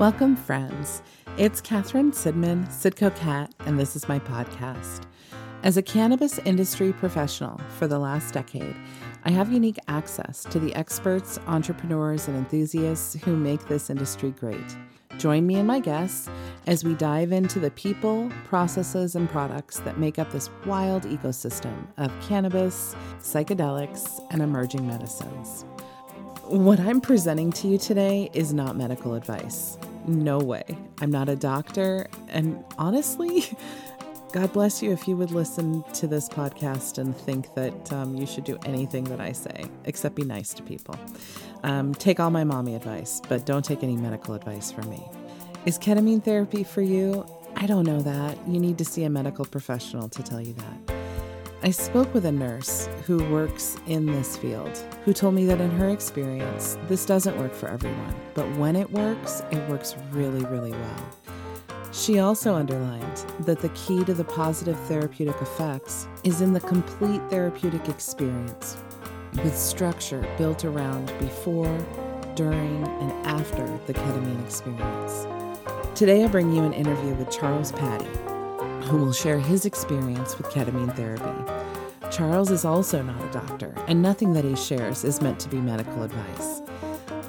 Welcome, friends. It's Catherine Sidman, Sidco Cat, and this is my podcast. As a cannabis industry professional for the last decade, I have unique access to the experts, entrepreneurs, and enthusiasts who make this industry great. Join me and my guests as we dive into the people, processes, and products that make up this wild ecosystem of cannabis, psychedelics, and emerging medicines. What I'm presenting to you today is not medical advice. No way. I'm not a doctor. And honestly, God bless you if you would listen to this podcast and think that um, you should do anything that I say, except be nice to people. Um, take all my mommy advice, but don't take any medical advice from me. Is ketamine therapy for you? I don't know that. You need to see a medical professional to tell you that. I spoke with a nurse who works in this field who told me that in her experience, this doesn't work for everyone, but when it works, it works really, really well. She also underlined that the key to the positive therapeutic effects is in the complete therapeutic experience, with structure built around before, during, and after the ketamine experience. Today, I bring you an interview with Charles Patty, who will share his experience with ketamine therapy. Charles is also not a doctor, and nothing that he shares is meant to be medical advice.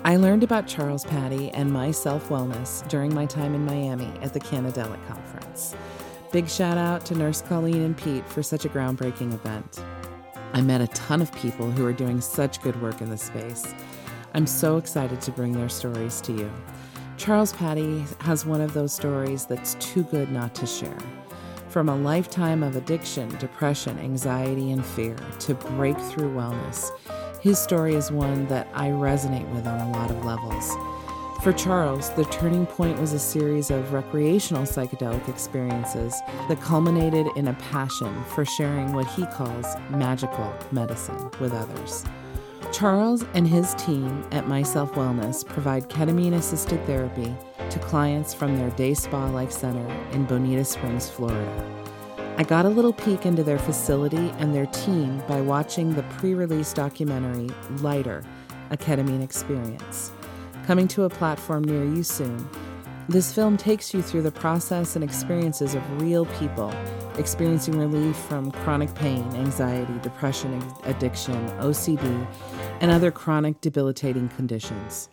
I learned about Charles Patty and my self wellness during my time in Miami at the Cannadelic Conference. Big shout out to Nurse Colleen and Pete for such a groundbreaking event. I met a ton of people who are doing such good work in this space. I'm so excited to bring their stories to you. Charles Patty has one of those stories that's too good not to share. From a lifetime of addiction, depression, anxiety, and fear to breakthrough wellness, his story is one that I resonate with on a lot of levels. For Charles, the turning point was a series of recreational psychedelic experiences that culminated in a passion for sharing what he calls magical medicine with others. Charles and his team at MySelf Wellness provide ketamine assisted therapy to clients from their day spa like center in Bonita Springs, Florida. I got a little peek into their facility and their team by watching the pre release documentary Lighter, a ketamine experience. Coming to a platform near you soon, this film takes you through the process and experiences of real people experiencing relief from chronic pain, anxiety, depression, addiction, OCD, and other chronic debilitating conditions.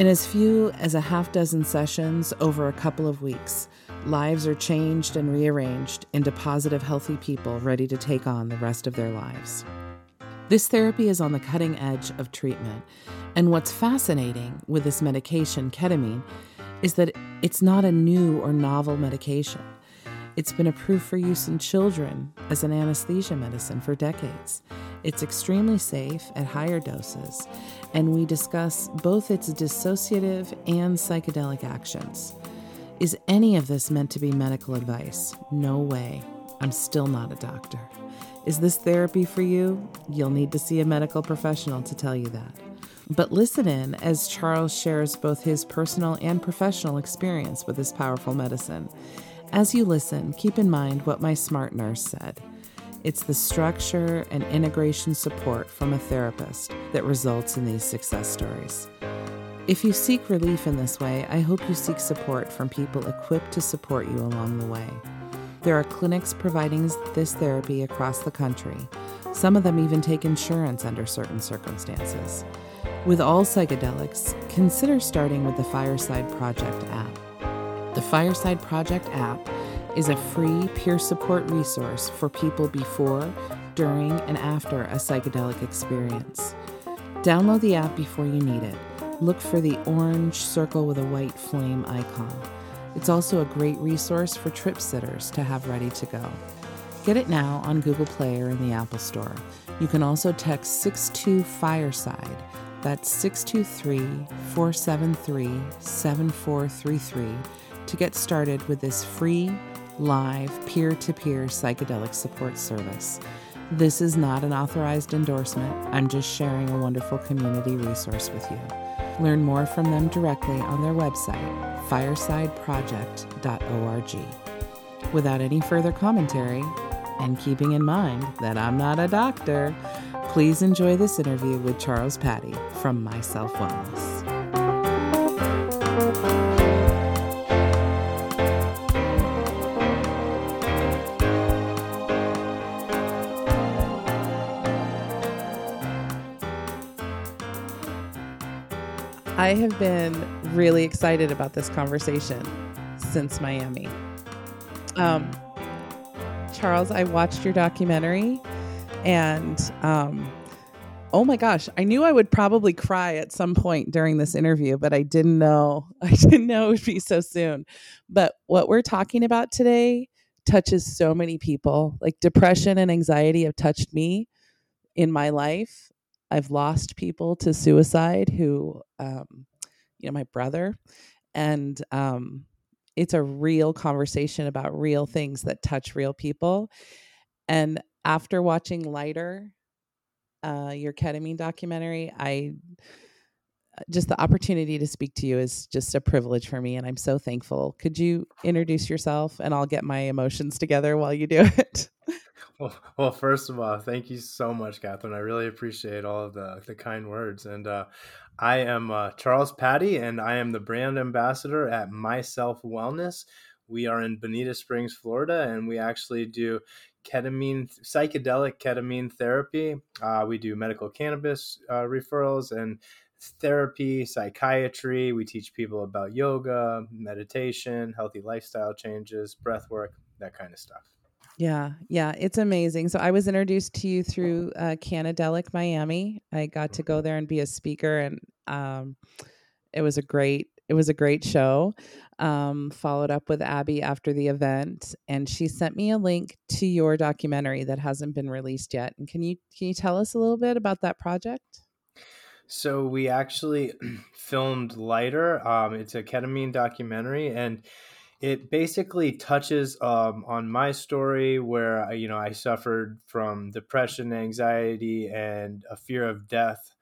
In as few as a half dozen sessions over a couple of weeks, lives are changed and rearranged into positive, healthy people ready to take on the rest of their lives. This therapy is on the cutting edge of treatment. And what's fascinating with this medication, ketamine, is that it's not a new or novel medication. It's been approved for use in children as an anesthesia medicine for decades. It's extremely safe at higher doses, and we discuss both its dissociative and psychedelic actions. Is any of this meant to be medical advice? No way. I'm still not a doctor. Is this therapy for you? You'll need to see a medical professional to tell you that. But listen in as Charles shares both his personal and professional experience with this powerful medicine. As you listen, keep in mind what my smart nurse said. It's the structure and integration support from a therapist that results in these success stories. If you seek relief in this way, I hope you seek support from people equipped to support you along the way. There are clinics providing this therapy across the country. Some of them even take insurance under certain circumstances. With all psychedelics, consider starting with the Fireside Project app. The Fireside Project app is a free peer support resource for people before, during, and after a psychedelic experience. Download the app before you need it look for the orange circle with a white flame icon. It's also a great resource for trip sitters to have ready to go. Get it now on Google Play or in the Apple Store. You can also text 62 Fireside. That's 623 473 7433 to get started with this free, live, peer to peer psychedelic support service. This is not an authorized endorsement. I'm just sharing a wonderful community resource with you. Learn more from them directly on their website, firesideproject.org. Without any further commentary, and keeping in mind that I'm not a doctor, please enjoy this interview with Charles Patty from MySelf Wellness. I have been really excited about this conversation since Miami. Um, Charles, I watched your documentary and um, oh my gosh, I knew I would probably cry at some point during this interview, but I didn't know I didn't know it would be so soon. But what we're talking about today touches so many people. Like depression and anxiety have touched me in my life. I've lost people to suicide who um, you know, my brother. And um, it's a real conversation about real things that touch real people. And after watching Lighter, uh, your ketamine documentary, I uh, just the opportunity to speak to you is just a privilege for me, and I'm so thankful. Could you introduce yourself, and I'll get my emotions together while you do it. Well, well, first of all, thank you so much, Catherine. I really appreciate all of the, the kind words. And uh, I am uh, Charles Patty, and I am the brand ambassador at Myself Wellness. We are in Bonita Springs, Florida, and we actually do ketamine, psychedelic ketamine therapy. Uh, we do medical cannabis uh, referrals and therapy, psychiatry. We teach people about yoga, meditation, healthy lifestyle changes, breath work, that kind of stuff. Yeah, yeah, it's amazing. So I was introduced to you through uh, Cannadelic Miami. I got to go there and be a speaker, and um, it was a great it was a great show. Um, followed up with Abby after the event, and she sent me a link to your documentary that hasn't been released yet. And can you can you tell us a little bit about that project? So we actually filmed Lighter. Um, it's a ketamine documentary, and it basically touches um, on my story where you know I suffered from depression, anxiety, and a fear of death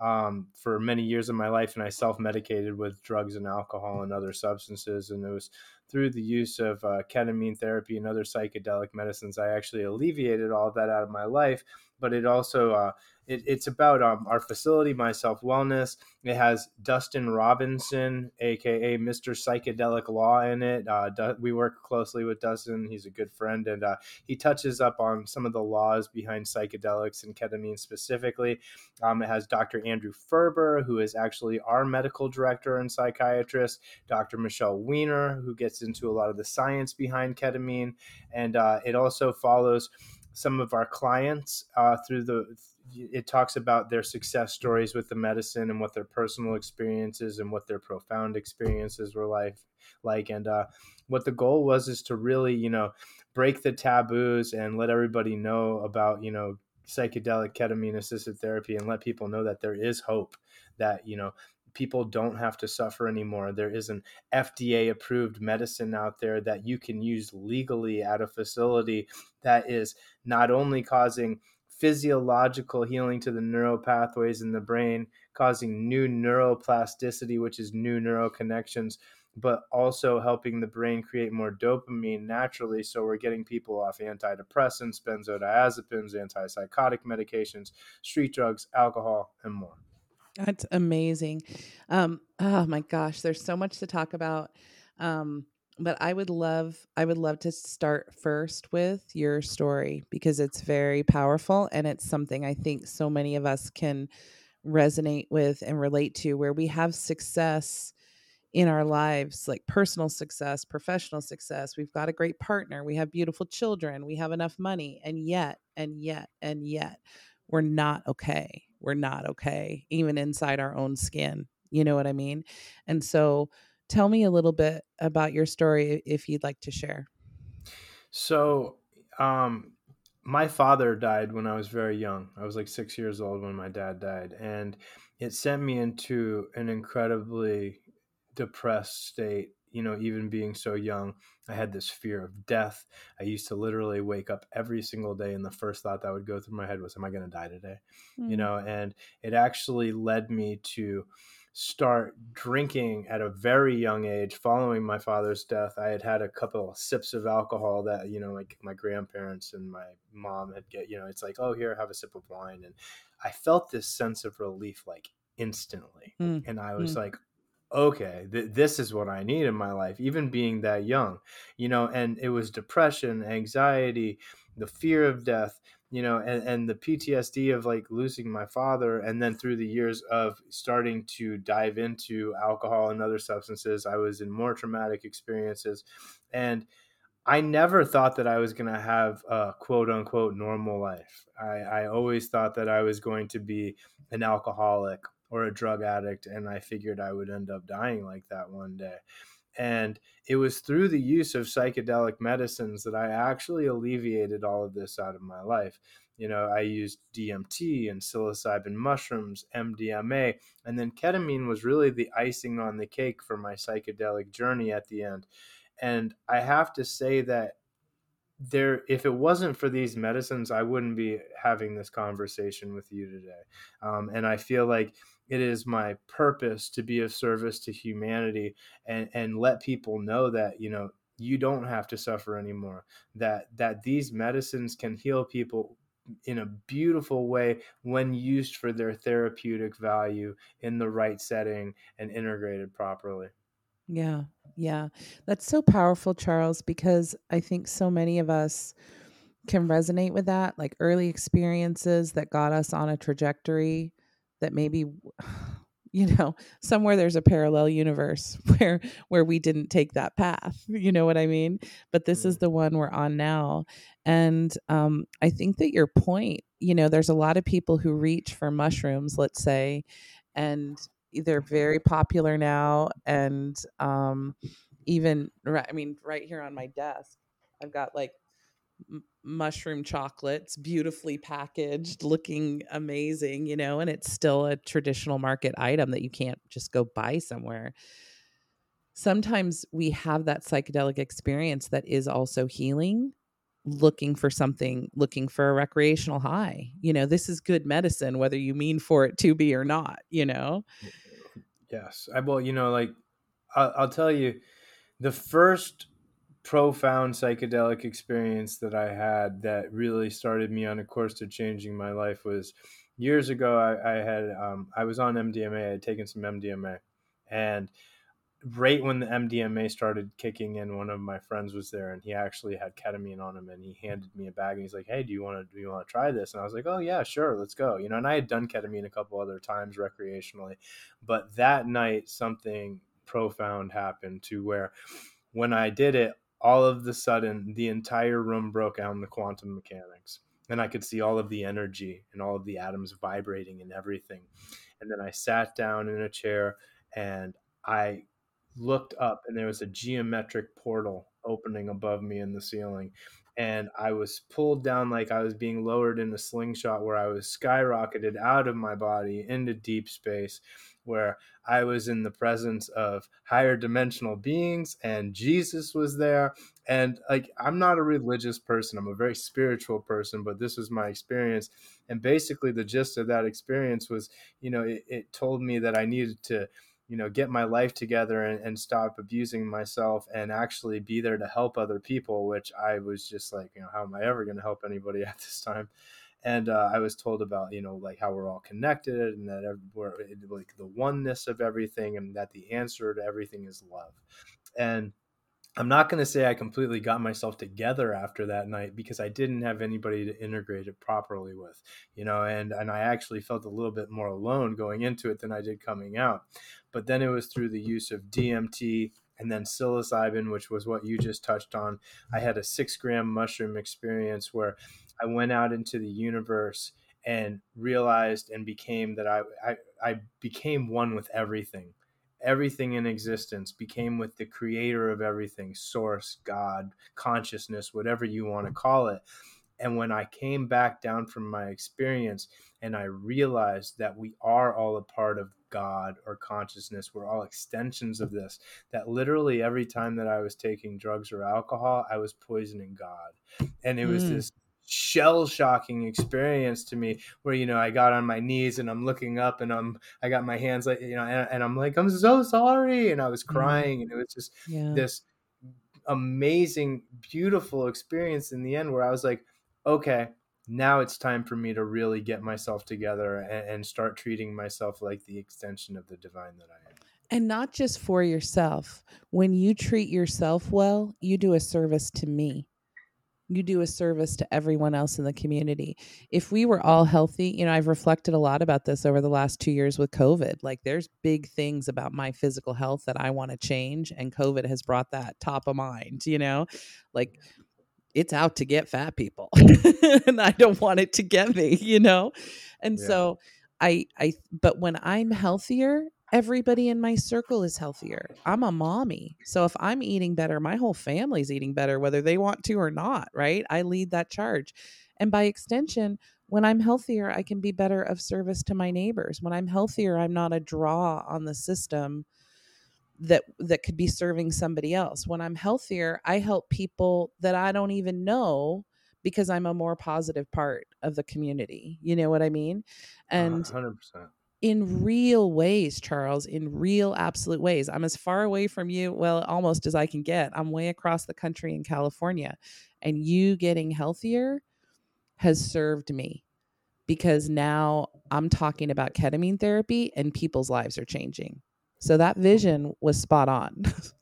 um, for many years of my life, and I self-medicated with drugs and alcohol and other substances. And it was through the use of uh, ketamine therapy and other psychedelic medicines, I actually alleviated all that out of my life. But it also uh, it, it's about um, our facility, Myself Wellness. It has Dustin Robinson, aka Mr. Psychedelic Law, in it. Uh, we work closely with Dustin. He's a good friend, and uh, he touches up on some of the laws behind psychedelics and ketamine specifically. Um, it has Dr. Andrew Ferber, who is actually our medical director and psychiatrist. Dr. Michelle Weiner, who gets into a lot of the science behind ketamine, and uh, it also follows some of our clients uh, through the it talks about their success stories with the medicine and what their personal experiences and what their profound experiences were like like and uh, what the goal was is to really you know break the taboos and let everybody know about you know psychedelic ketamine assisted therapy and let people know that there is hope that you know people don't have to suffer anymore. There is an FDA approved medicine out there that you can use legally at a facility that is not only causing physiological healing to the neural pathways in the brain, causing new neuroplasticity, which is new neural connections, but also helping the brain create more dopamine naturally. So we're getting people off antidepressants, benzodiazepines, antipsychotic medications, street drugs, alcohol, and more. That's amazing. Um, oh my gosh, there's so much to talk about. Um, but I would love I would love to start first with your story because it's very powerful and it's something I think so many of us can resonate with and relate to where we have success in our lives like personal success, professional success, we've got a great partner, we have beautiful children, we have enough money and yet and yet and yet we're not okay. We're not okay even inside our own skin. You know what I mean? And so tell me a little bit about your story if you'd like to share. So, um, my father died when I was very young. I was like six years old when my dad died, and it sent me into an incredibly depressed state. You know, even being so young, I had this fear of death. I used to literally wake up every single day, and the first thought that would go through my head was, Am I going to die today? Mm. You know, and it actually led me to start drinking at a very young age following my father's death. I had had a couple of sips of alcohol that you know like my grandparents and my mom had get you know it's like oh here have a sip of wine. And i felt this sense of relief like instantly. Mm. and i was mm. like okay th- this is what i need in my life even being that young. You know and it was depression anxiety the fear of death you know and, and the ptsd of like losing my father and then through the years of starting to dive into alcohol and other substances i was in more traumatic experiences and I never thought that I was going to have a quote unquote normal life. I, I always thought that I was going to be an alcoholic or a drug addict, and I figured I would end up dying like that one day. And it was through the use of psychedelic medicines that I actually alleviated all of this out of my life. You know, I used DMT and psilocybin mushrooms, MDMA, and then ketamine was really the icing on the cake for my psychedelic journey at the end. And I have to say that there if it wasn't for these medicines i wouldn't be having this conversation with you today um, and i feel like it is my purpose to be of service to humanity and and let people know that you know you don't have to suffer anymore that that these medicines can heal people in a beautiful way when used for their therapeutic value in the right setting and integrated properly yeah yeah. That's so powerful, Charles, because I think so many of us can resonate with that, like early experiences that got us on a trajectory that maybe you know somewhere there's a parallel universe where where we didn't take that path you know what i mean but this is mm. the one we're on now and um, i think that your point you know there's a lot of people who reach for mushrooms let's say and they're very popular now and um even i mean right here on my desk i've got like mushroom chocolates beautifully packaged looking amazing you know and it's still a traditional market item that you can't just go buy somewhere. Sometimes we have that psychedelic experience that is also healing looking for something looking for a recreational high. You know this is good medicine whether you mean for it to be or not you know? Yes. I well you know like I'll, I'll tell you the first profound psychedelic experience that i had that really started me on a course to changing my life was years ago i, I had um, i was on mdma i had taken some mdma and right when the MDMA started kicking in, one of my friends was there, and he actually had ketamine on him, and he handed me a bag, and he's like, "Hey, do you want to do you want to try this?" And I was like, "Oh yeah, sure, let's go." You know, and I had done ketamine a couple other times recreationally, but that night something profound happened to where when I did it, all of the sudden the entire room broke down the quantum mechanics. And I could see all of the energy and all of the atoms vibrating and everything. And then I sat down in a chair and I looked up and there was a geometric portal opening above me in the ceiling and I was pulled down like I was being lowered in a slingshot where I was skyrocketed out of my body into deep space where I was in the presence of higher dimensional beings and Jesus was there. And like I'm not a religious person I'm a very spiritual person but this was my experience. And basically the gist of that experience was you know it, it told me that I needed to you know get my life together and, and stop abusing myself and actually be there to help other people which i was just like you know how am i ever going to help anybody at this time and uh, i was told about you know like how we're all connected and that we're like the oneness of everything and that the answer to everything is love and I'm not going to say I completely got myself together after that night because I didn't have anybody to integrate it properly with, you know, and and I actually felt a little bit more alone going into it than I did coming out. But then it was through the use of DMT and then psilocybin, which was what you just touched on. I had a six gram mushroom experience where I went out into the universe and realized and became that I, I, I became one with everything everything in existence became with the creator of everything source god consciousness whatever you want to call it and when i came back down from my experience and i realized that we are all a part of god or consciousness we're all extensions of this that literally every time that i was taking drugs or alcohol i was poisoning god and it was mm. this shell shocking experience to me where you know I got on my knees and I'm looking up and I'm I got my hands like you know and, and I'm like I'm so sorry and I was mm-hmm. crying and it was just yeah. this amazing beautiful experience in the end where I was like okay now it's time for me to really get myself together and, and start treating myself like the extension of the divine that I am and not just for yourself when you treat yourself well you do a service to me you do a service to everyone else in the community. If we were all healthy, you know, I've reflected a lot about this over the last two years with COVID. Like, there's big things about my physical health that I want to change, and COVID has brought that top of mind, you know? Like, it's out to get fat people, and I don't want it to get me, you know? And yeah. so, I, I, but when I'm healthier everybody in my circle is healthier. I'm a mommy. So if I'm eating better, my whole family's eating better, whether they want to or not, right? I lead that charge. And by extension, when I'm healthier, I can be better of service to my neighbors. When I'm healthier, I'm not a draw on the system that that could be serving somebody else. When I'm healthier, I help people that I don't even know because I'm a more positive part of the community. You know what I mean? And 100% in real ways, Charles, in real absolute ways. I'm as far away from you, well, almost as I can get. I'm way across the country in California. And you getting healthier has served me because now I'm talking about ketamine therapy and people's lives are changing. So that vision was spot on.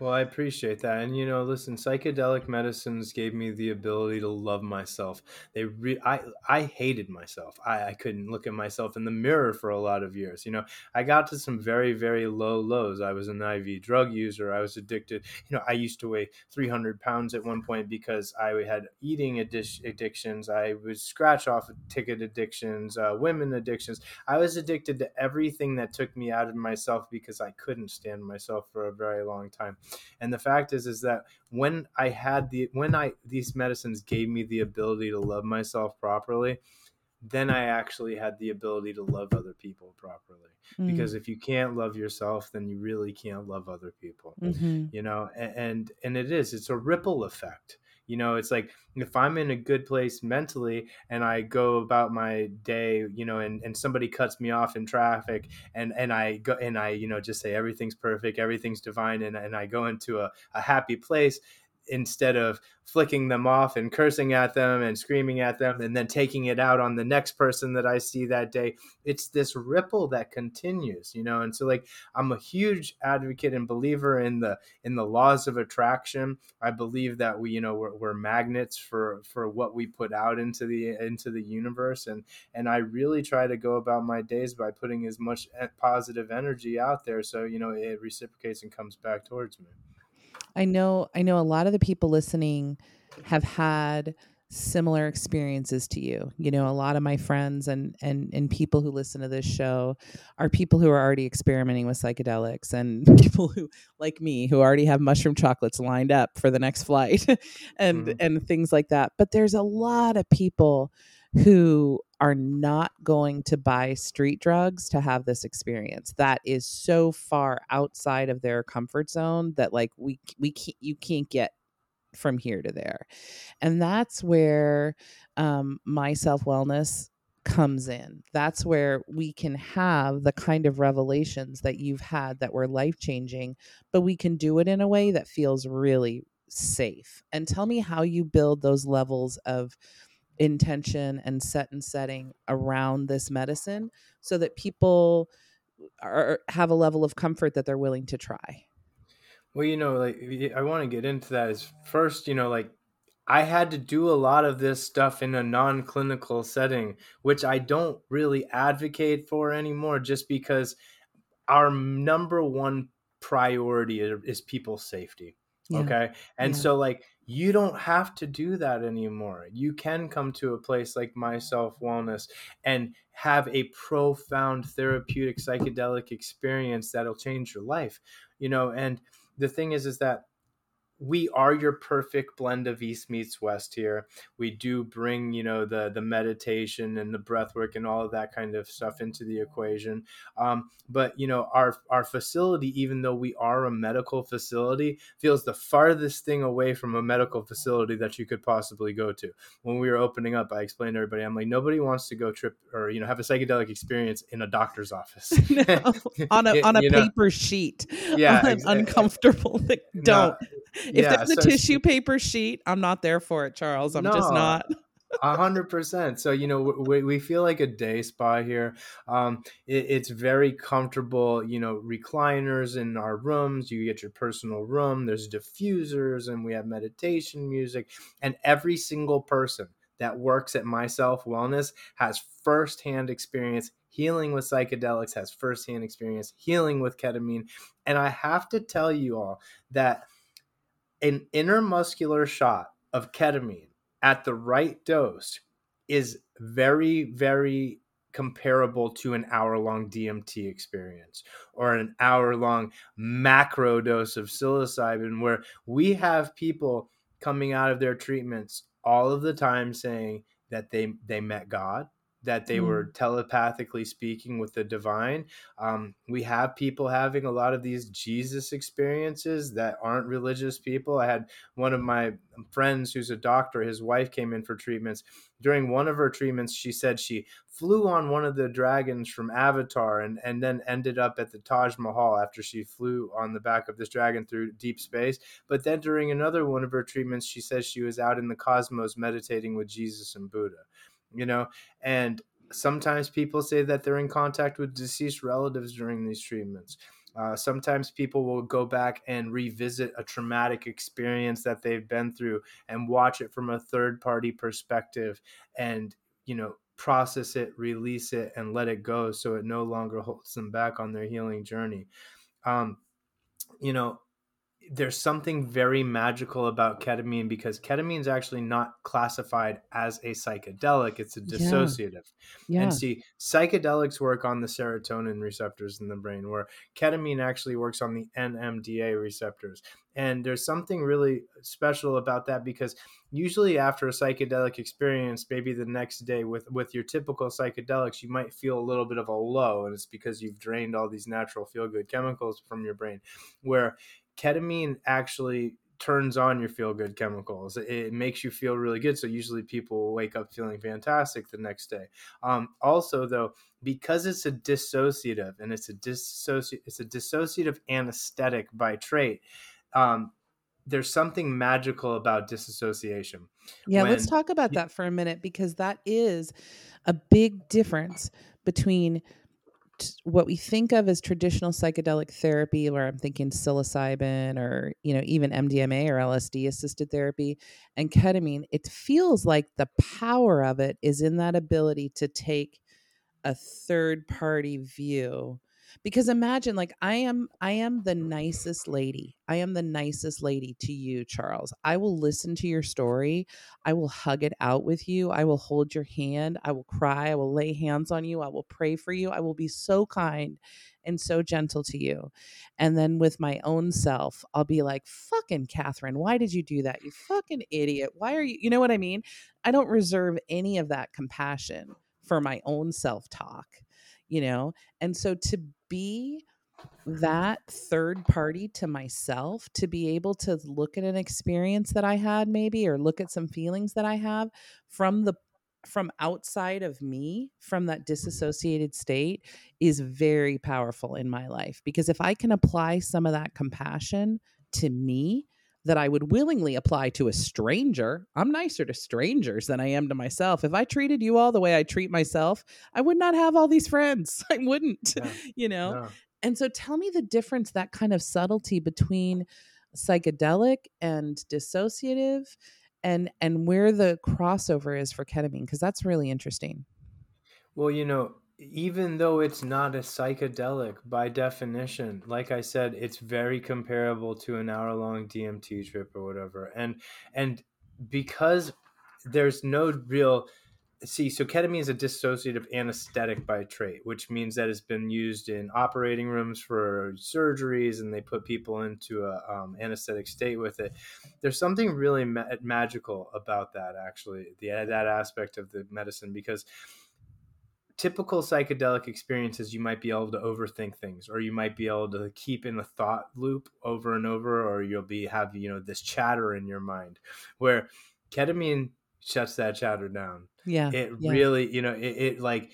Well, I appreciate that. And you know, listen, psychedelic medicines gave me the ability to love myself. They re- I I hated myself. I, I couldn't look at myself in the mirror for a lot of years. You know, I got to some very, very low lows. I was an IV drug user. I was addicted. You know, I used to weigh 300 pounds at one point because I had eating addi- addictions. I would scratch off ticket addictions, uh, women addictions. I was addicted to everything that took me out of myself because I couldn't stand myself for a very long time. And the fact is, is that when I had the when I these medicines gave me the ability to love myself properly, then I actually had the ability to love other people properly. Mm. Because if you can't love yourself, then you really can't love other people. Mm-hmm. You know, and, and and it is it's a ripple effect you know, it's like if I'm in a good place mentally and I go about my day, you know, and, and somebody cuts me off in traffic and, and I go and I, you know, just say everything's perfect, everything's divine, and, and I go into a, a happy place instead of flicking them off and cursing at them and screaming at them and then taking it out on the next person that I see that day. It's this ripple that continues, you know. And so like I'm a huge advocate and believer in the in the laws of attraction. I believe that we, you know, we're, we're magnets for for what we put out into the into the universe and and I really try to go about my days by putting as much positive energy out there so, you know, it reciprocates and comes back towards me. I know I know a lot of the people listening have had similar experiences to you. You know, a lot of my friends and and and people who listen to this show are people who are already experimenting with psychedelics and people who like me who already have mushroom chocolates lined up for the next flight and mm-hmm. and things like that. But there's a lot of people who are not going to buy street drugs to have this experience. That is so far outside of their comfort zone that like we we can't you can't get from here to there. And that's where um, my self wellness comes in. That's where we can have the kind of revelations that you've had that were life changing but we can do it in a way that feels really safe. And tell me how you build those levels of intention and set and setting around this medicine so that people are have a level of comfort that they're willing to try well you know like i want to get into that is first you know like i had to do a lot of this stuff in a non-clinical setting which i don't really advocate for anymore just because our number one priority is people's safety yeah. okay and yeah. so like you don't have to do that anymore. You can come to a place like My Self Wellness and have a profound therapeutic psychedelic experience that'll change your life. You know, and the thing is is that we are your perfect blend of east meets west here. We do bring you know the the meditation and the breath work and all of that kind of stuff into the equation. Um, but you know our our facility even though we are a medical facility feels the farthest thing away from a medical facility that you could possibly go to. When we were opening up i explained to everybody i'm like nobody wants to go trip or you know have a psychedelic experience in a doctor's office. No, on a on a paper know? sheet. Yeah uncomfortable don't no, if yeah, there's a so tissue paper sheet, I'm not there for it, Charles. I'm no, just not. A hundred percent. So you know we, we feel like a day spa here. Um, it, it's very comfortable. You know, recliners in our rooms. You get your personal room. There's diffusers, and we have meditation music. And every single person that works at Myself Wellness has firsthand experience healing with psychedelics. Has firsthand experience healing with ketamine. And I have to tell you all that an intermuscular shot of ketamine at the right dose is very, very comparable to an hour long DMT experience or an hour long macro dose of psilocybin, where we have people coming out of their treatments all of the time saying that they they met God, that they mm. were telepathically speaking with the divine. Um, we have people having a lot of these Jesus experiences that aren't religious people. I had one of my friends who's a doctor, his wife came in for treatments. During one of her treatments, she said she flew on one of the dragons from Avatar and, and then ended up at the Taj Mahal after she flew on the back of this dragon through deep space. But then during another one of her treatments, she says she was out in the cosmos meditating with Jesus and Buddha you know? And sometimes people say that they're in contact with deceased relatives during these treatments. Uh, sometimes people will go back and revisit a traumatic experience that they've been through and watch it from a third party perspective and you know process it release it and let it go so it no longer holds them back on their healing journey. Um, you know there's something very magical about ketamine because ketamine is actually not classified as a psychedelic it's a dissociative yeah. Yeah. and see psychedelics work on the serotonin receptors in the brain where ketamine actually works on the nmda receptors and there's something really special about that because usually after a psychedelic experience maybe the next day with with your typical psychedelics you might feel a little bit of a low and it's because you've drained all these natural feel good chemicals from your brain where ketamine actually turns on your feel good chemicals. It makes you feel really good. So usually people wake up feeling fantastic the next day. Um, also, though, because it's a dissociative and it's a dissoci- it's a dissociative anesthetic by trait. Um, there's something magical about disassociation. Yeah, when, let's talk about that for a minute because that is a big difference between what we think of as traditional psychedelic therapy where i'm thinking psilocybin or you know even mdma or lsd assisted therapy and ketamine it feels like the power of it is in that ability to take a third party view because imagine like i am i am the nicest lady i am the nicest lady to you charles. I will listen to your story i will hug it out with you i will hold your hand i will cry i will lay hands on you i will pray for you i will be so kind and so gentle to you. And then with my own self i'll be like fucking catherine why did you do that? You fucking idiot. Why are you you know what i mean? I don't reserve any of that compassion for my own self talk you know and so to be mm-hmm. that third party to myself to be able to look at an experience that I had maybe or look at some feelings that I have from the from outside of me from that mm-hmm. disassociated state is very powerful in my life because if I can apply some of that compassion to me that I would willingly apply to a stranger. I'm nicer to strangers than I am to myself. If I treated you all the way I treat myself, I would not have all these friends. I wouldn't, yeah. you know? No. And so tell me the difference, that kind of subtlety between psychedelic and dissociative and and where the crossover is for ketamine because that's really interesting. Well, you know, even though it's not a psychedelic by definition, like I said, it's very comparable to an hour long DMT trip or whatever. And and because there's no real see so ketamine is a dissociative anesthetic by trait which means that it's been used in operating rooms for surgeries and they put people into a um, anesthetic state with it there's something really ma- magical about that actually the that aspect of the medicine because typical psychedelic experiences you might be able to overthink things or you might be able to keep in a thought loop over and over or you'll be have you know this chatter in your mind where ketamine shuts that chatter down yeah it yeah. really you know it, it like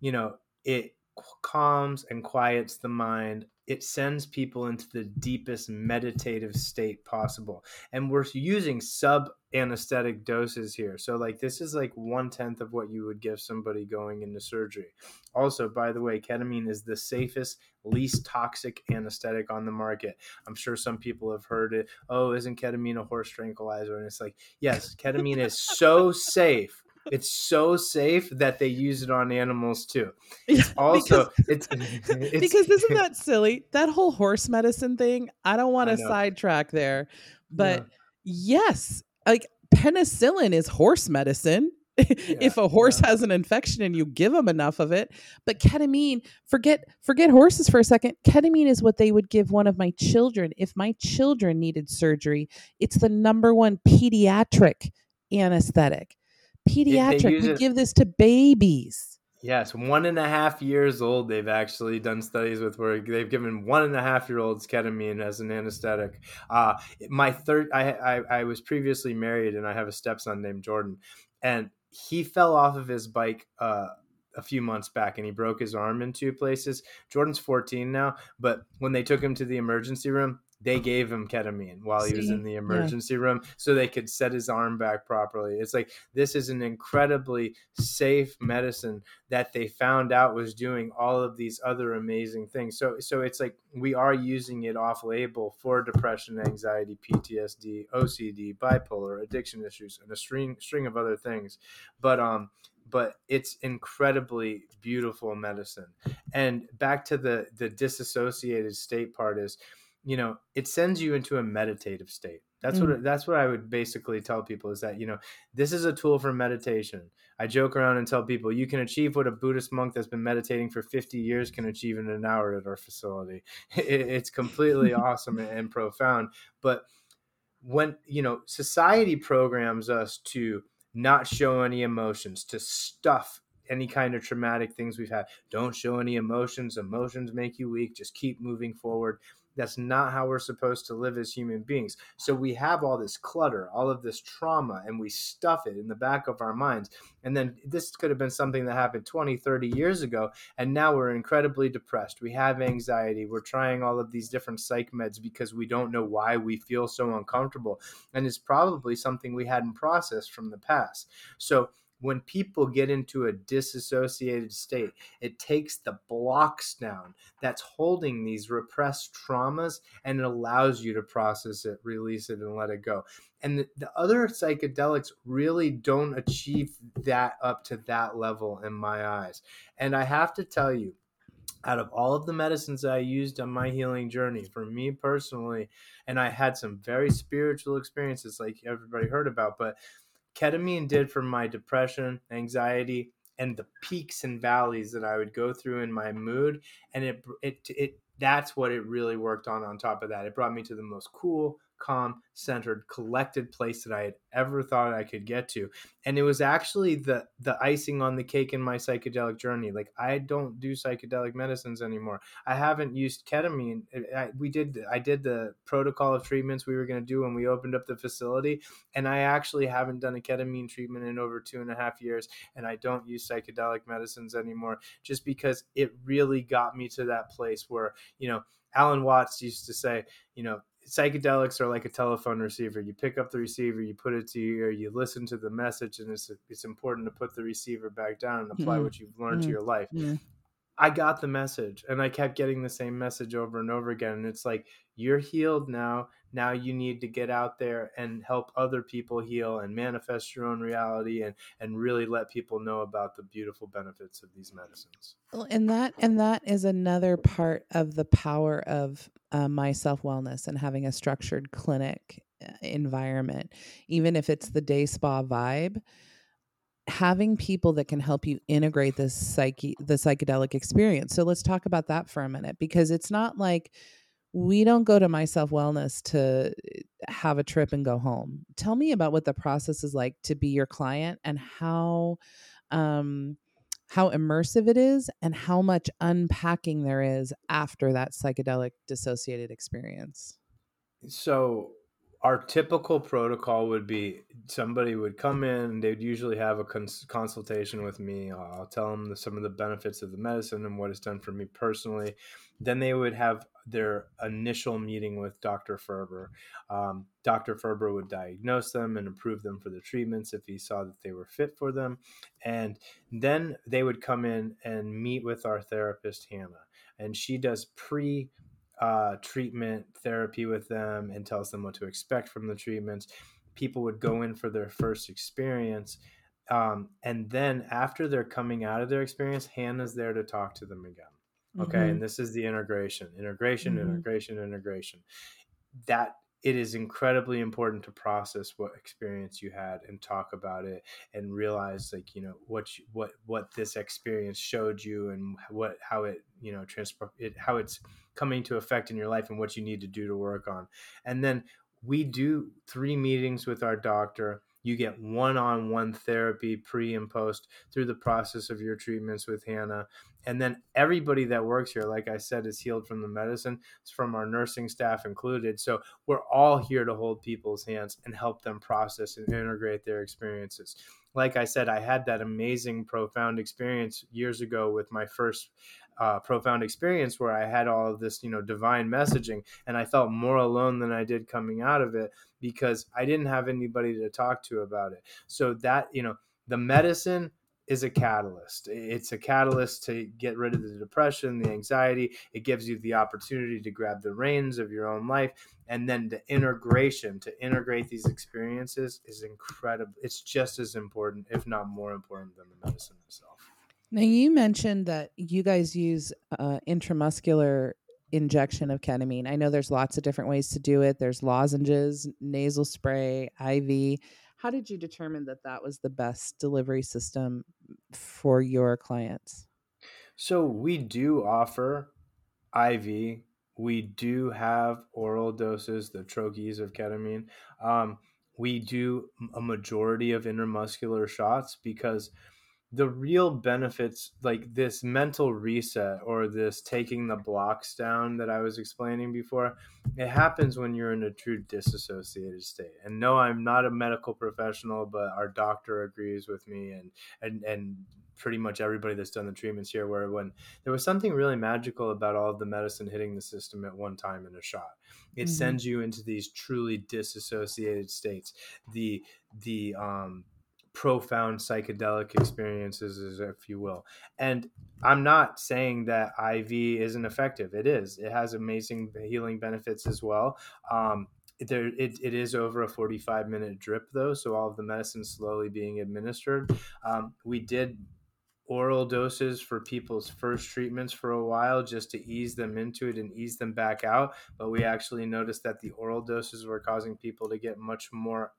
you know it calms and quiets the mind it sends people into the deepest meditative state possible. And we're using sub anesthetic doses here. So like this is like one tenth of what you would give somebody going into surgery. Also by the way ketamine is the safest least toxic anesthetic on the market. I'm sure some people have heard it oh isn't ketamine a horse tranquilizer? And it's like yes ketamine is so safe it's so safe that they use it on animals too. It's also because, it's, it's, because isn't that silly? That whole horse medicine thing. I don't want to sidetrack there, but yeah. yes, like penicillin is horse medicine. Yeah, if a horse yeah. has an infection and you give them enough of it but ketamine forget forget horses for a second ketamine is what they would give one of my children if my children needed surgery it's the number one pediatric anesthetic pediatric. We give this to babies. Yes, one and a half years old. They've actually done studies with where they've given one and a half year olds ketamine as an anesthetic. Uh, my third, I, I, I was previously married, and I have a stepson named Jordan, and he fell off of his bike. Uh, a few months back and he broke his arm in two places. Jordan's 14 now, but when they took him to the emergency room, they gave him ketamine while he was in the emergency yeah. room so they could set his arm back properly. It's like this is an incredibly safe medicine that they found out was doing all of these other amazing things. So so it's like we are using it off label for depression, anxiety, PTSD, OCD, bipolar, addiction issues and a string string of other things. But um but it's incredibly beautiful medicine. And back to the the disassociated state part is you know it sends you into a meditative state. That's mm. what that's what i would basically tell people is that you know this is a tool for meditation. I joke around and tell people you can achieve what a buddhist monk that's been meditating for 50 years can achieve in an hour at our facility. It, it's completely awesome and, and profound. But when you know society programs us to not show any emotions to stuff any kind of traumatic things we've had. Don't show any emotions. Emotions make you weak. Just keep moving forward that's not how we're supposed to live as human beings. So we have all this clutter, all of this trauma, and we stuff it in the back of our minds. And then this could have been something that happened 20, 30 years ago. And now we're incredibly depressed. We have anxiety. We're trying all of these different psych meds because we don't know why we feel so uncomfortable. And it's probably something we hadn't processed from the past. So when people get into a disassociated state, it takes the blocks down that's holding these repressed traumas and it allows you to process it, release it, and let it go. And the, the other psychedelics really don't achieve that up to that level in my eyes. And I have to tell you, out of all of the medicines I used on my healing journey, for me personally, and I had some very spiritual experiences like everybody heard about, but ketamine did for my depression, anxiety, and the peaks and valleys that I would go through in my mood, and it it it that's what it really worked on. On top of that, it brought me to the most cool, calm, centered, collected place that I had ever thought I could get to. And it was actually the the icing on the cake in my psychedelic journey. Like I don't do psychedelic medicines anymore. I haven't used ketamine. I, we did I did the protocol of treatments we were going to do when we opened up the facility, and I actually haven't done a ketamine treatment in over two and a half years. And I don't use psychedelic medicines anymore, just because it really got me to that place where you know. Alan Watts used to say, you know, psychedelics are like a telephone receiver. You pick up the receiver, you put it to your ear, you listen to the message, and it's it's important to put the receiver back down and apply mm-hmm. what you've learned mm-hmm. to your life. Yeah. I got the message, and I kept getting the same message over and over again. And it's like you're healed now. Now you need to get out there and help other people heal and manifest your own reality and and really let people know about the beautiful benefits of these medicines. Well, and that and that is another part of the power of uh, my self wellness and having a structured clinic uh, environment, even if it's the day spa vibe. Having people that can help you integrate this psyche, the psychedelic experience. So let's talk about that for a minute because it's not like we don't go to my self wellness to uh, have a trip and go home. Tell me about what the process is like to be your client and how um, how immersive it is and how much unpacking there is after that psychedelic dissociated experience. So our typical protocol would be somebody would come in they'd usually have a cons- consultation with me i'll tell them the, some of the benefits of the medicine and what it's done for me personally then they would have their initial meeting with dr ferber um, dr ferber would diagnose them and approve them for the treatments if he saw that they were fit for them and then they would come in and meet with our therapist hannah and she does pre uh, treatment therapy with them and tells them what to expect from the treatments. People would go in for their first experience. Um, and then after they're coming out of their experience, Hannah's there to talk to them again. Okay. Mm-hmm. And this is the integration, integration, mm-hmm. integration, integration. That it is incredibly important to process what experience you had and talk about it and realize like you know what you, what what this experience showed you and what how it you know transport it how it's coming to effect in your life and what you need to do to work on and then we do three meetings with our doctor you get one-on-one therapy pre and post through the process of your treatments with hannah. And then everybody that works here like i said is healed from the medicine it's from our nursing staff included. So we're all here to hold people's hands and help them process and integrate their experiences. Like i said i had that amazing profound experience years ago with my first uh, profound experience where I had all of this, you know, divine messaging, and I felt more alone than I did coming out of it because I didn't have anybody to talk to about it. So that, you know, the medicine is a catalyst. It's a catalyst to get rid of the depression, the anxiety. It gives you the opportunity to grab the reins of your own life. And then the integration, to integrate these experiences is incredible. It's just as important, if not more important, than the medicine itself. Now, you mentioned that you guys use uh, intramuscular injection of ketamine. I know there's lots of different ways to do it. There's lozenges, nasal spray, IV. How did you determine that that was the best delivery system for your clients? So we do offer IV. We do have oral doses, the troches of ketamine. Um, we do a majority of intramuscular shots because – the real benefits like this mental reset or this taking the blocks down that I was explaining before, it happens when you're in a true disassociated state. And no, I'm not a medical professional, but our doctor agrees with me and and and pretty much everybody that's done the treatments here where when there was something really magical about all of the medicine hitting the system at one time in a shot it mm-hmm. sends you into these truly disassociated states the the um profound psychedelic experiences, if you will. And I'm not saying that IV isn't effective. It is. It has amazing healing benefits as well. Um, there, it, it is over a 45 minute drip though, so all of the medicine slowly being administered. Um, we did oral doses for people's first treatments for a while just to ease them into it and ease them back out. But we actually noticed that the oral doses were causing people to get much more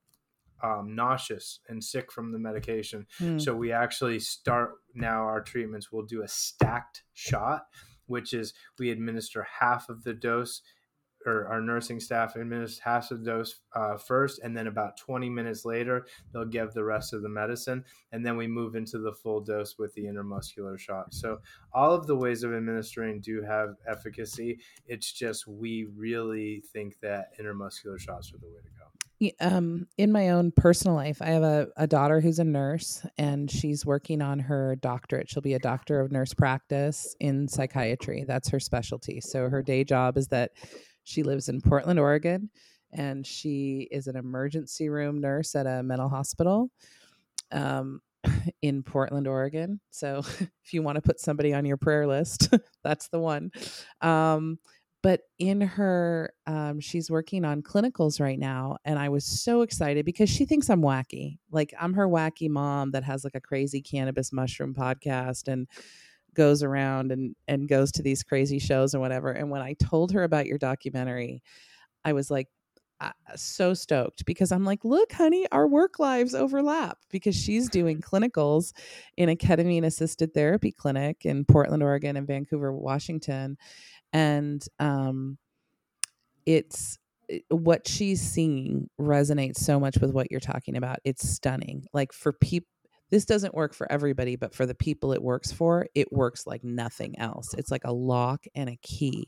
um, nauseous and sick from the medication. Mm. So we actually start now our treatments. We'll do a stacked shot, which is we administer half of the dose or our nursing staff administers half of the dose uh, first, and then about 20 minutes later, they'll give the rest of the medicine, and then we move into the full dose with the intramuscular shot. So all of the ways of administering do have efficacy. It's just we really think that intramuscular shots are the way to go um, in my own personal life, I have a, a daughter who's a nurse and she's working on her doctorate. She'll be a doctor of nurse practice in psychiatry. That's her specialty. So her day job is that she lives in Portland, Oregon, and she is an emergency room nurse at a mental hospital um, in Portland, Oregon. So if you want to put somebody on your prayer list, that's the one. Um, but in her um, she's working on clinicals right now and i was so excited because she thinks i'm wacky. Like i'm her wacky mom that has like a crazy cannabis mushroom podcast and goes around and and goes to these crazy shows and whatever and when i told her about your documentary i was like uh, so stoked because i'm like look honey our work lives overlap because she's doing clinicals in a ketamine assisted therapy clinic in portland oregon and vancouver washington and um it's what she's seeing resonates so much with what you're talking about. It's stunning. Like for people this doesn't work for everybody but for the people it works for it works like nothing else. It's like a lock and a key.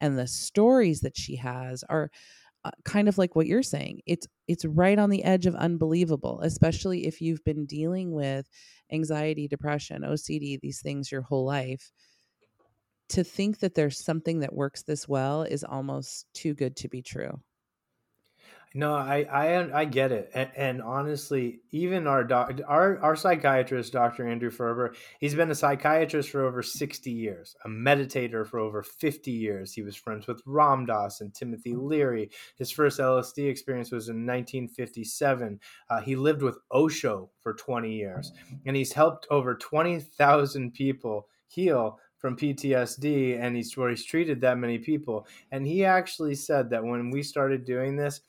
And the stories that she has are uh, kind of like what you're saying. It's it's right on the edge of unbelievable especially if you've been dealing with anxiety depression ocd these things your whole life to think that there's something that works this well is almost too good to be true no, I I I get it, and, and honestly, even our doc, our our psychiatrist, Dr. Andrew Ferber, he's been a psychiatrist for over sixty years, a meditator for over fifty years. He was friends with Ram Dass and Timothy Leary. His first LSD experience was in 1957. Uh, he lived with Osho for 20 years, and he's helped over 20,000 people heal from PTSD, and he's where he's treated that many people. And he actually said that when we started doing this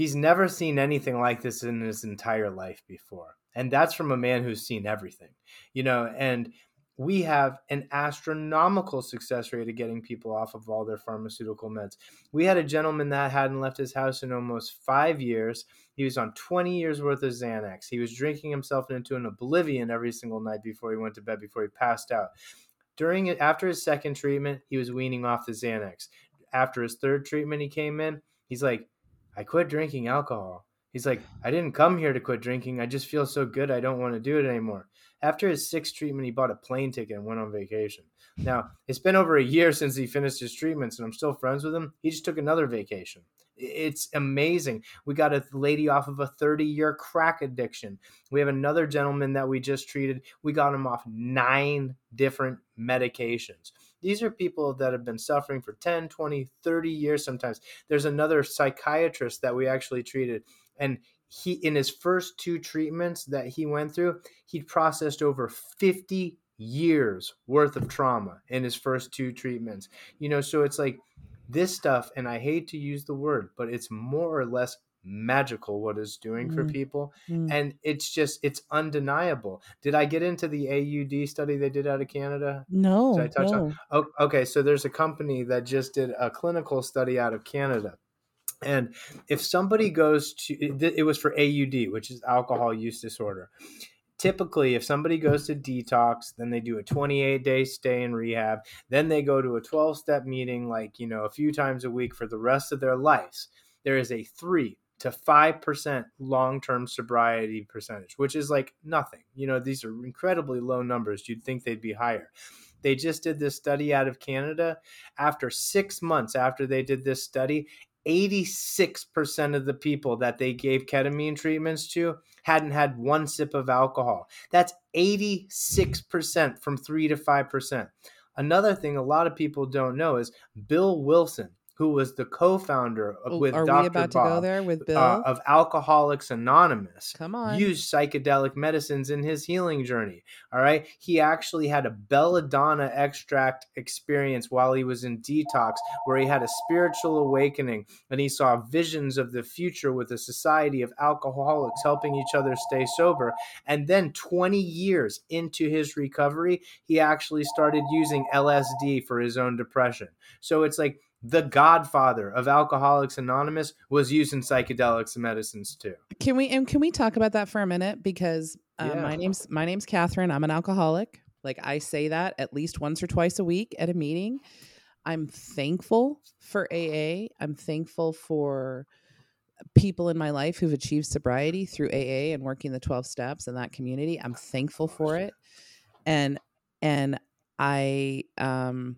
he's never seen anything like this in his entire life before. And that's from a man who's seen everything, you know, and we have an astronomical success rate of getting people off of all their pharmaceutical meds. We had a gentleman that hadn't left his house in almost five years. He was on 20 years worth of Xanax. He was drinking himself into an oblivion every single night before he went to bed, before he passed out. During it, after his second treatment, he was weaning off the Xanax. After his third treatment, he came in. He's like, I quit drinking alcohol. He's like, I didn't come here to quit drinking. I just feel so good. I don't want to do it anymore. After his sixth treatment, he bought a plane ticket and went on vacation. Now, it's been over a year since he finished his treatments, and I'm still friends with him. He just took another vacation. It's amazing. We got a lady off of a 30 year crack addiction. We have another gentleman that we just treated. We got him off nine different medications. These are people that have been suffering for 10, 20, 30 years sometimes. There's another psychiatrist that we actually treated, and he, in his first two treatments that he went through, he processed over 50 years worth of trauma in his first two treatments. You know, so it's like this stuff, and I hate to use the word, but it's more or less magical what it's doing mm. for people mm. and it's just it's undeniable did i get into the aud study they did out of canada no did i touch no. on oh, okay so there's a company that just did a clinical study out of canada and if somebody goes to it was for aud which is alcohol use disorder typically if somebody goes to detox then they do a 28 day stay in rehab. Then they go to a 12 step meeting like you know a few times a week for the rest of their lives. There is a 3 to 5% long-term sobriety percentage which is like nothing. You know these are incredibly low numbers. You'd think they'd be higher. They just did this study out of canada. After six months after they did this study 86% of the people that they gave ketamine treatments to hadn't had one sip of alcohol. That's 86% from 3 to 5%. Another thing a lot of people don't know is Bill Wilson who was the co-founder of, with Are Dr. we about Bob, to go there with uh, Bill uh, of Alcoholics Anonymous? Come on, used psychedelic medicines in his healing journey. All right, he actually had a belladonna extract experience while he was in detox, where he had a spiritual awakening and he saw visions of the future with a society of alcoholics helping each other stay sober. And then, 20 years into his recovery, he actually started using LSD for his own depression. So it's like the godfather of Alcoholics Anonymous was using psychedelics and medicines too. Can we and can we talk about that for a minute? Because uh, yeah. my name's my name's Catherine. I'm an alcoholic. Like I say that at least once or twice a week at a meeting. I'm thankful for AA. I'm thankful for people in my life who've achieved sobriety through AA and working the 12 steps in that community. I'm thankful for it. And and I um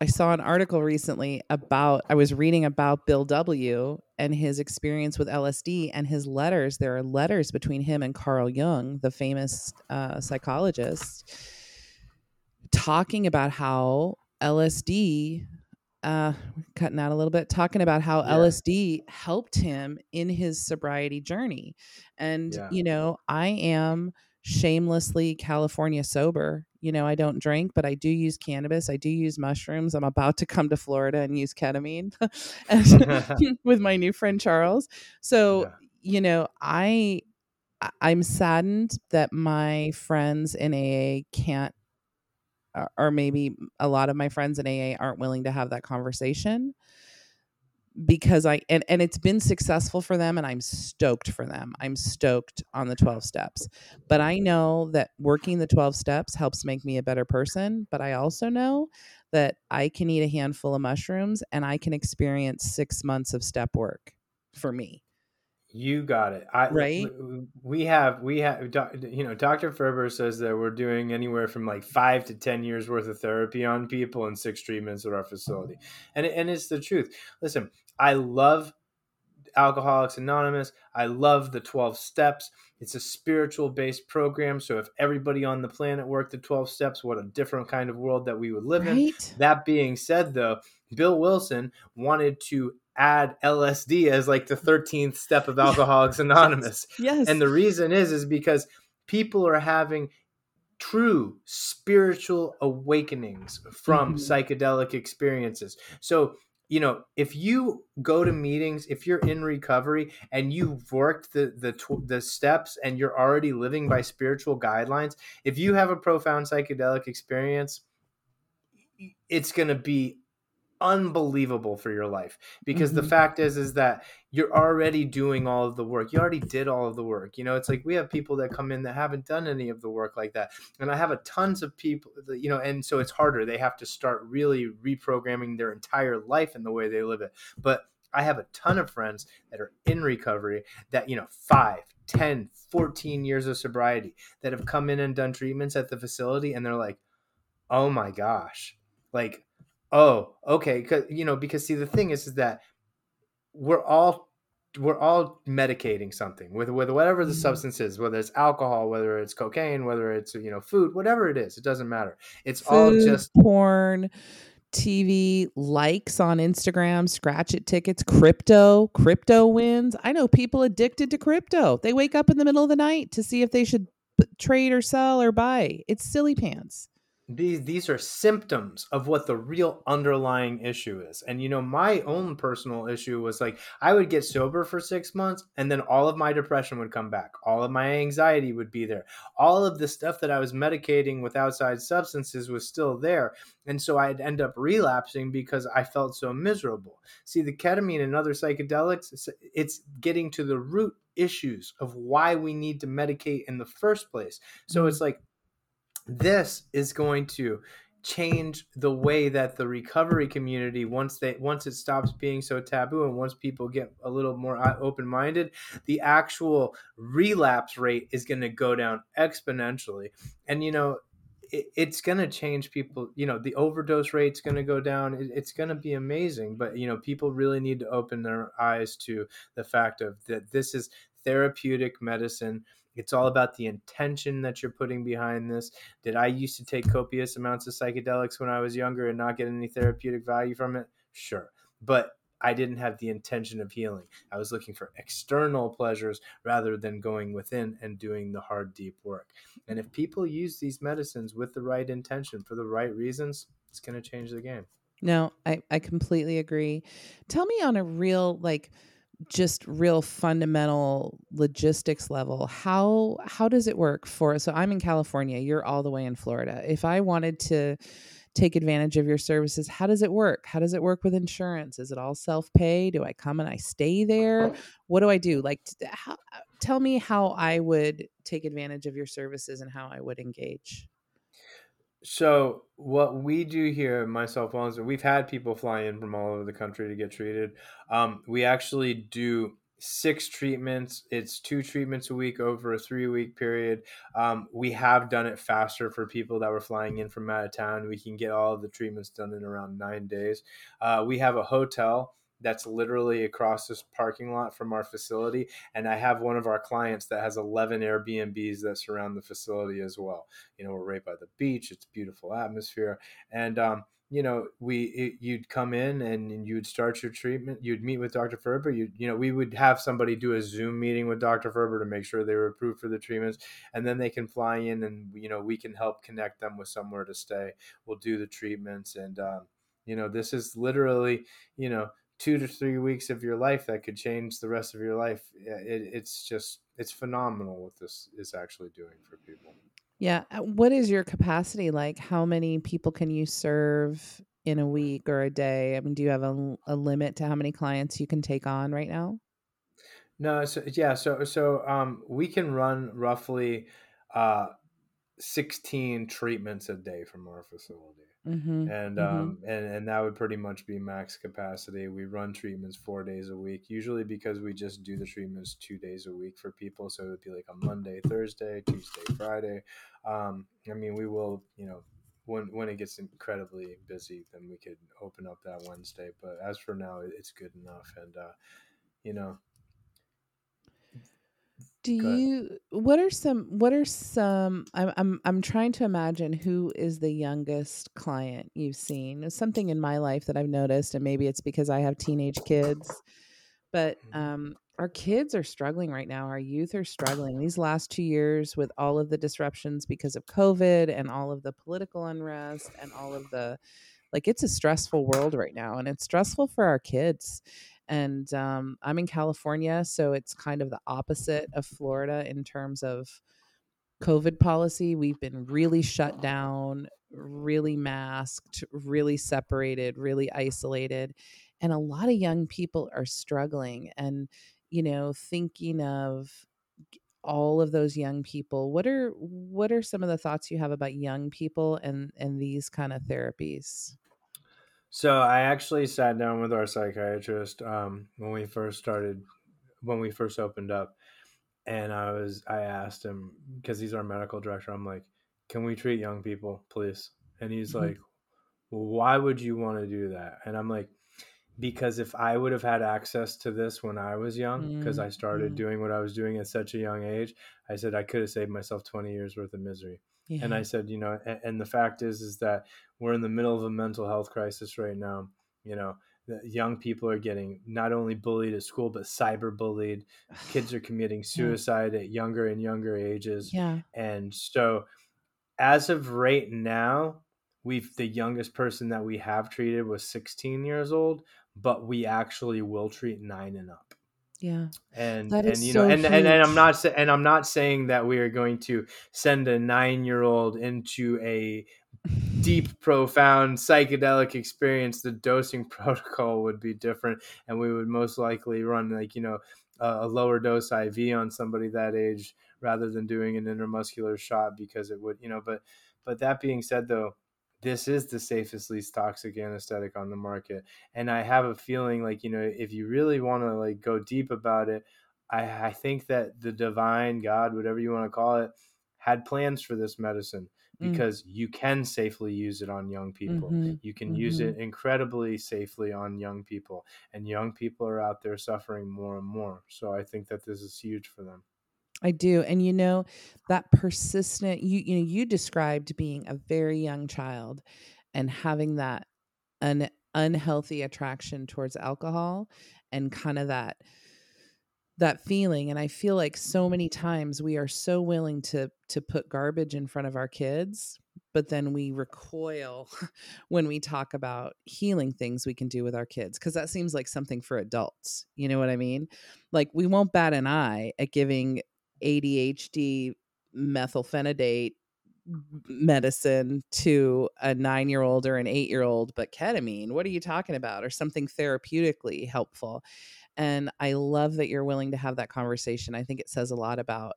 I saw an article recently about, I was reading about Bill W. and his experience with LSD and his letters. There are letters between him and Carl Jung, the famous uh, psychologist, talking about how LSD, uh, cutting out a little bit, talking about how yeah. LSD helped him in his sobriety journey. And, yeah. you know, I am shamelessly California sober. You know, I don't drink, but I do use cannabis. I do use mushrooms. I'm about to come to Florida and use ketamine with my new friend Charles. So, yeah. you know, I I'm saddened that my friends in AA can't or maybe a lot of my friends in AA aren't willing to have that conversation because I and and it's been successful for them and I'm stoked for them. I'm stoked on the 12 steps. But I know that working the 12 steps helps make me a better person, but I also know that I can eat a handful of mushrooms and I can experience six months of step work for me. You got it. I right. We have we have you know Dr. Ferber says that we're doing anywhere from like five to ten years worth of therapy on people and six treatments at our facility, and and it's the truth. Listen, I love Alcoholics Anonymous. I love the 12 steps. It's a spiritual based program. So if everybody on the planet worked the 12 steps, what a different kind of world that we would live right? in. That being said, though, Bill Wilson wanted to add LSD as like the 13th step of Alcoholics Anonymous. Yes. And the reason is is because people are having true spiritual awakenings from mm-hmm. psychedelic experiences. So you know if you go to meetings if you're in recovery and you've worked the the the steps and you're already living by spiritual guidelines if you have a profound psychedelic experience it's going to be unbelievable for your life because mm-hmm. the fact is is that you're already doing all of the work. You already did all of the work you know it's like we have people that come in that haven't done any of the work like that and i have a tons of people that, you know and so it's harder. They have to start really reprogramming their entire life and the way they live it but i have a ton of friends that are in recovery that you know 5 10 14 years of sobriety that have come in and done treatments at the facility and they're like oh my gosh. Like oh okay because you know because see the thing is is that we're all we're all medicating something with with whatever the mm-hmm. substance is whether it's alcohol whether it's cocaine whether it's you know food whatever it is it doesn't matter it's food, all just porn TV likes on Instagram, scratch it tickets, crypto, crypto wins. I know people addicted to crypto. They wake up in the middle of the night to see if they should trade or sell or buy. It's silly pants these these are symptoms of what the real underlying issue is. And you know my own personal issue was like i would get sober for six months and then all of my depression would come back. All of my anxiety would be there. All of the stuff that i was medicating with outside substances was still there. And so i'd end up relapsing because i felt so miserable. See the ketamine and other psychedelics it's getting to the root issues of why we need to medicate in the first place. So mm-hmm. it's like this is going to change the way that the recovery community once they once it stops being so taboo and once people get a little more uh, open-minded the actual relapse rate is going to go down exponentially. And you know it, it's going to change people you know the overdose rate's going to go down. It, it's going to be amazing. But you know people really need to open their eyes to the fact of that this is therapeutic medicine it's all about the intention that you're putting behind this. Did I used to take copious amounts of psychedelics when I was younger and not get any therapeutic value from it? Sure. But I didn't have the intention of healing. I was looking for external pleasures rather than going within and doing the hard, deep work. And if people use these medicines with the right intention for the right reasons, it's going to change the game. No, I, I completely agree. Tell me on a real, like, just real fundamental logistics level how how does it work for so i'm in california you're all the way in florida. If i wanted to take advantage of your services how does it work? How does it work with insurance? Is it all self-pay? Do i come and i stay there? What do i do? Like how, tell me how i would take advantage of your services and how i would engage so what we do here, myself, Wellness, we've had people fly in from all over the country to get treated. Um, we actually do six treatments. It's two treatments a week over a three week period. Um, we have done it faster for people that were flying in from out of town. We can get all of the treatments done in around nine days. Uh, we have a hotel that's literally across this parking lot from our facility. And I have one of our clients that has 11 Airbnbs that surround the facility as well. You know, we're right by the beach, it's beautiful atmosphere. And, um, you know, we it, you'd come in and you'd start your treatment. You'd meet with Dr. Ferber. You you know, we would have somebody do a Zoom meeting with Dr. Ferber to make sure they were approved for the treatments, and then they can fly in and you know we can help connect them with somewhere to stay. We'll do the treatments, and um, you know, this is literally you know two to three weeks of your life that could change the rest of your life. It, it's just it's phenomenal what this is actually doing for people. Yeah. Uh, what is your capacity like? How many people can you serve in a week or a day? I mean, do you have a, a limit to how many clients you can take on right now? No. So yeah. So so um, we can run roughly. Uh, 16 treatments a day from our facility. Mm-hmm. And mm-hmm. um and, and that would pretty much be max capacity. We run treatments four days a week, usually because we just do the treatments two days a week for people. So it would be like a Monday, Thursday, Tuesday, Friday. Um, I mean, we will, you know, when when it gets incredibly busy, then we could open up that Wednesday. But as for now, it's good enough. And uh, you know, do you what are some what are some I'm I'm I'm trying to imagine who is the youngest client you've seen. It's something in my life that I've noticed and maybe it's because I have teenage kids. But mm-hmm. um our kids are struggling right now. Our youth are struggling. These last 2 years with all of the disruptions because of COVID and all of the political unrest and all of the like it's a stressful world right now and it's stressful for our kids and um, I'm in California, so it's kind of the opposite of Florida in terms of COVID policy. We've been really shut down, really masked, really separated, really isolated. And a lot of young people are struggling and, you know, thinking of all of those young people what are what are some of the thoughts you have about young people and and these kind of therapies so I actually sat down with our psychiatrist um, when we first started, when we first opened up, and I was I asked him because he's our medical director. I'm like, "Can we treat young people, please?" And he's mm-hmm. like, "Why would you want to do that?" And I'm like, "Because if I would have had access to this when I was young, because mm-hmm. I started mm-hmm. doing what I was doing at such a young age, I said I could have saved myself 20 years worth of misery." Yeah. And I said, you know, and, and, the fact is, is that we're in the middle of a mental health crisis right now. You know, young people are getting not only bullied at school, but cyber bullied. Kids are committing suicide yeah. at younger and younger ages. Yeah. And so, as of right now, we've the youngest person that we have treated was 16 years old, but we actually will treat nine and up. Yeah. And and you know and, and, and I'm not and I'm not saying that we are going to send a 9-year-old into a deep profound psychedelic experience the dosing protocol would be different and we would most likely run like you know a, a lower dose IV on somebody that age rather than doing an intramuscular shot because it would you know but but that being said though this is the safest least toxic anesthetic on the market and i have a feeling like you know if you really want to like go deep about it i i think that the divine god whatever you want to call it had plans for this medicine mm. because mm. you can safely use it on young people mm-hmm. you can mm-hmm. use it incredibly safely on young people and young people are out there suffering more and more so i think that this is huge for them I do. And you know, that persistent you you know, you described being a very young child and having that an unhealthy attraction towards alcohol and kind of that that feeling and i feel like so many times we are so willing to to put garbage in front of our kids but then we recoil when we talk about healing things we can do with our kids because that seems like something for adults you know what i mean like we won't bat an eye at giving ADHD methylphenidate medicine to a nine year old or an eight year old, but ketamine, what are you talking about? Or something therapeutically helpful. And I love that you're willing to have that conversation. I think it says a lot about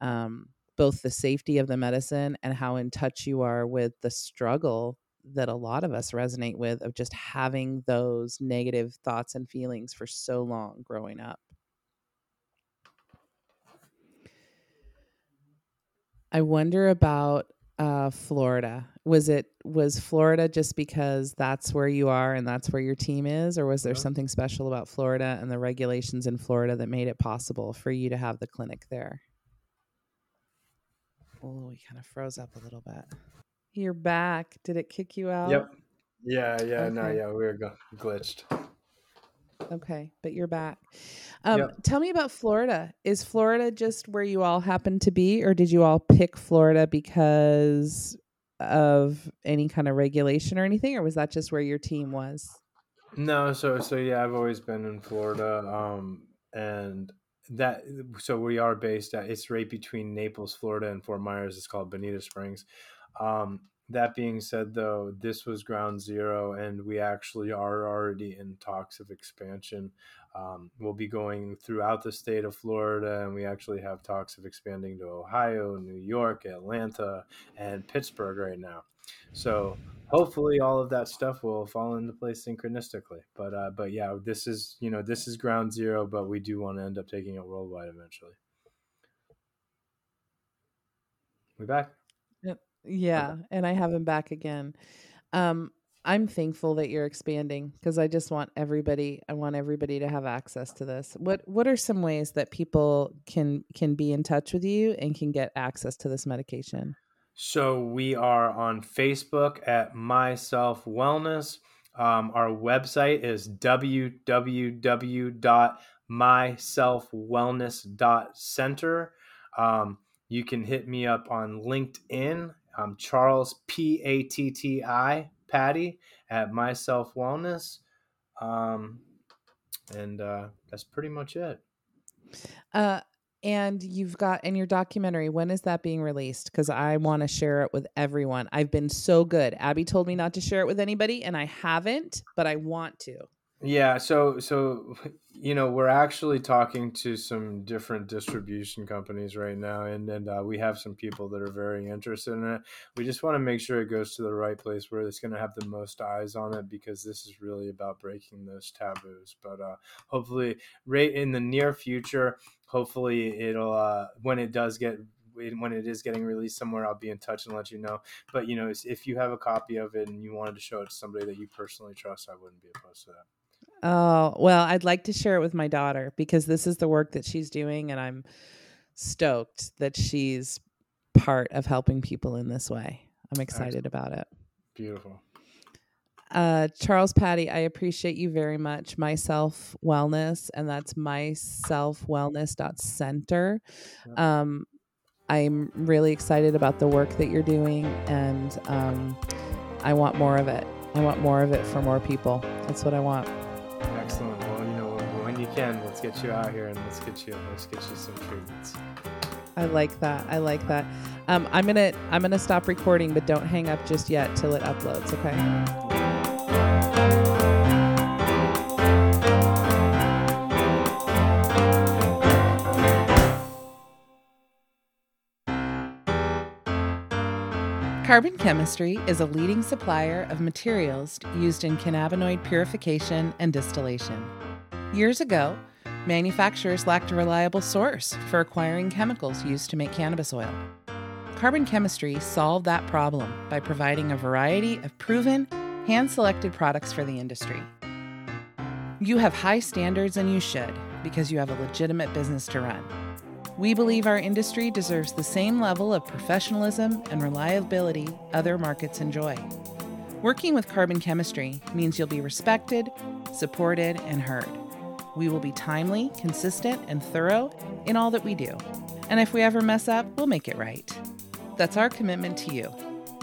um, both the safety of the medicine and how in touch you are with the struggle that a lot of us resonate with of just having those negative thoughts and feelings for so long growing up. I wonder about uh, Florida. Was it was Florida just because that's where you are and that's where your team is, or was there yeah. something special about Florida and the regulations in Florida that made it possible for you to have the clinic there? Oh, we kind of froze up a little bit. You're back. Did it kick you out? Yep. Yeah, yeah, okay. no, yeah, we were glitched. Okay, but you're back. Um, yep. Tell me about Florida. Is Florida just where you all happen to be, or did you all pick Florida because of any kind of regulation or anything, or was that just where your team was? No, so so yeah, I've always been in Florida, um, and that so we are based at it's right between Naples, Florida, and Fort Myers. It's called Bonita Springs. Um, that being said, though, this was ground zero, and we actually are already in talks of expansion. Um, we'll be going throughout the state of Florida, and we actually have talks of expanding to Ohio, New York, Atlanta, and Pittsburgh right now. So hopefully, all of that stuff will fall into place synchronistically. But uh, but yeah, this is you know this is ground zero, but we do want to end up taking it worldwide eventually. We back? Yeah, and I have him back again. Um, I'm thankful that you're expanding because I just want everybody. I want everybody to have access to this. What What are some ways that people can can be in touch with you and can get access to this medication? So we are on Facebook at Myself Wellness. Um, our website is www.myselfwellness.center. Um, you can hit me up on LinkedIn um, Charles P A T T I Patti at Myself Wellness, um, and uh, that's pretty much it. Uh, and you've got in your documentary. When is that being released? Because I want to share it with everyone. I've been so good. Abby told me not to share it with anybody, and I haven't, but I want to. Yeah, so so you know we're actually talking to some different distribution companies right now, and and uh, we have some people that are very interested in it. We just want to make sure it goes to the right place where it's going to have the most eyes on it because this is really about breaking those taboos. But uh, hopefully, right in the near future, hopefully it'll uh, when it does get when it is getting released somewhere, I'll be in touch and let you know. But you know, if you have a copy of it and you wanted to show it to somebody that you personally trust, I wouldn't be opposed to that. Oh, well, I'd like to share it with my daughter because this is the work that she's doing, and I'm stoked that she's part of helping people in this way. I'm excited Excellent. about it. Beautiful. Uh, Charles Patti, I appreciate you very much. Myself Wellness, and that's myselfwellness.center. Um, I'm really excited about the work that you're doing, and um, I want more of it. I want more of it for more people. That's what I want. Can, let's get you out here and let's get you let's get you some treatments. I like that. I like that. Um, I'm gonna I'm gonna stop recording, but don't hang up just yet till it uploads. Okay. Carbon Chemistry is a leading supplier of materials used in cannabinoid purification and distillation. Years ago, manufacturers lacked a reliable source for acquiring chemicals used to make cannabis oil. Carbon Chemistry solved that problem by providing a variety of proven, hand selected products for the industry. You have high standards and you should, because you have a legitimate business to run. We believe our industry deserves the same level of professionalism and reliability other markets enjoy. Working with carbon chemistry means you'll be respected, supported, and heard. We will be timely, consistent, and thorough in all that we do. And if we ever mess up, we'll make it right. That's our commitment to you.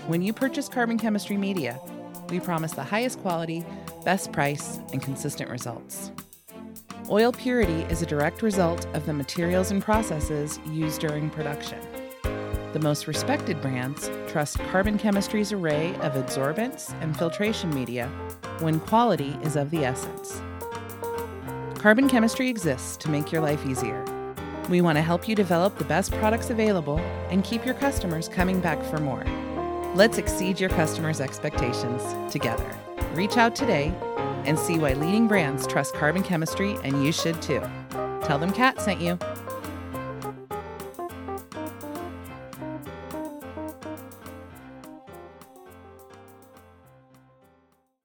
When you purchase Carbon Chemistry Media, we promise the highest quality, best price, and consistent results. Oil purity is a direct result of the materials and processes used during production. The most respected brands trust carbon chemistry's array of adsorbents and filtration media when quality is of the essence. Carbon chemistry exists to make your life easier. We want to help you develop the best products available and keep your customers coming back for more. Let's exceed your customers' expectations together. Reach out today and see why leading brands trust carbon chemistry and you should too. Tell them Kat sent you.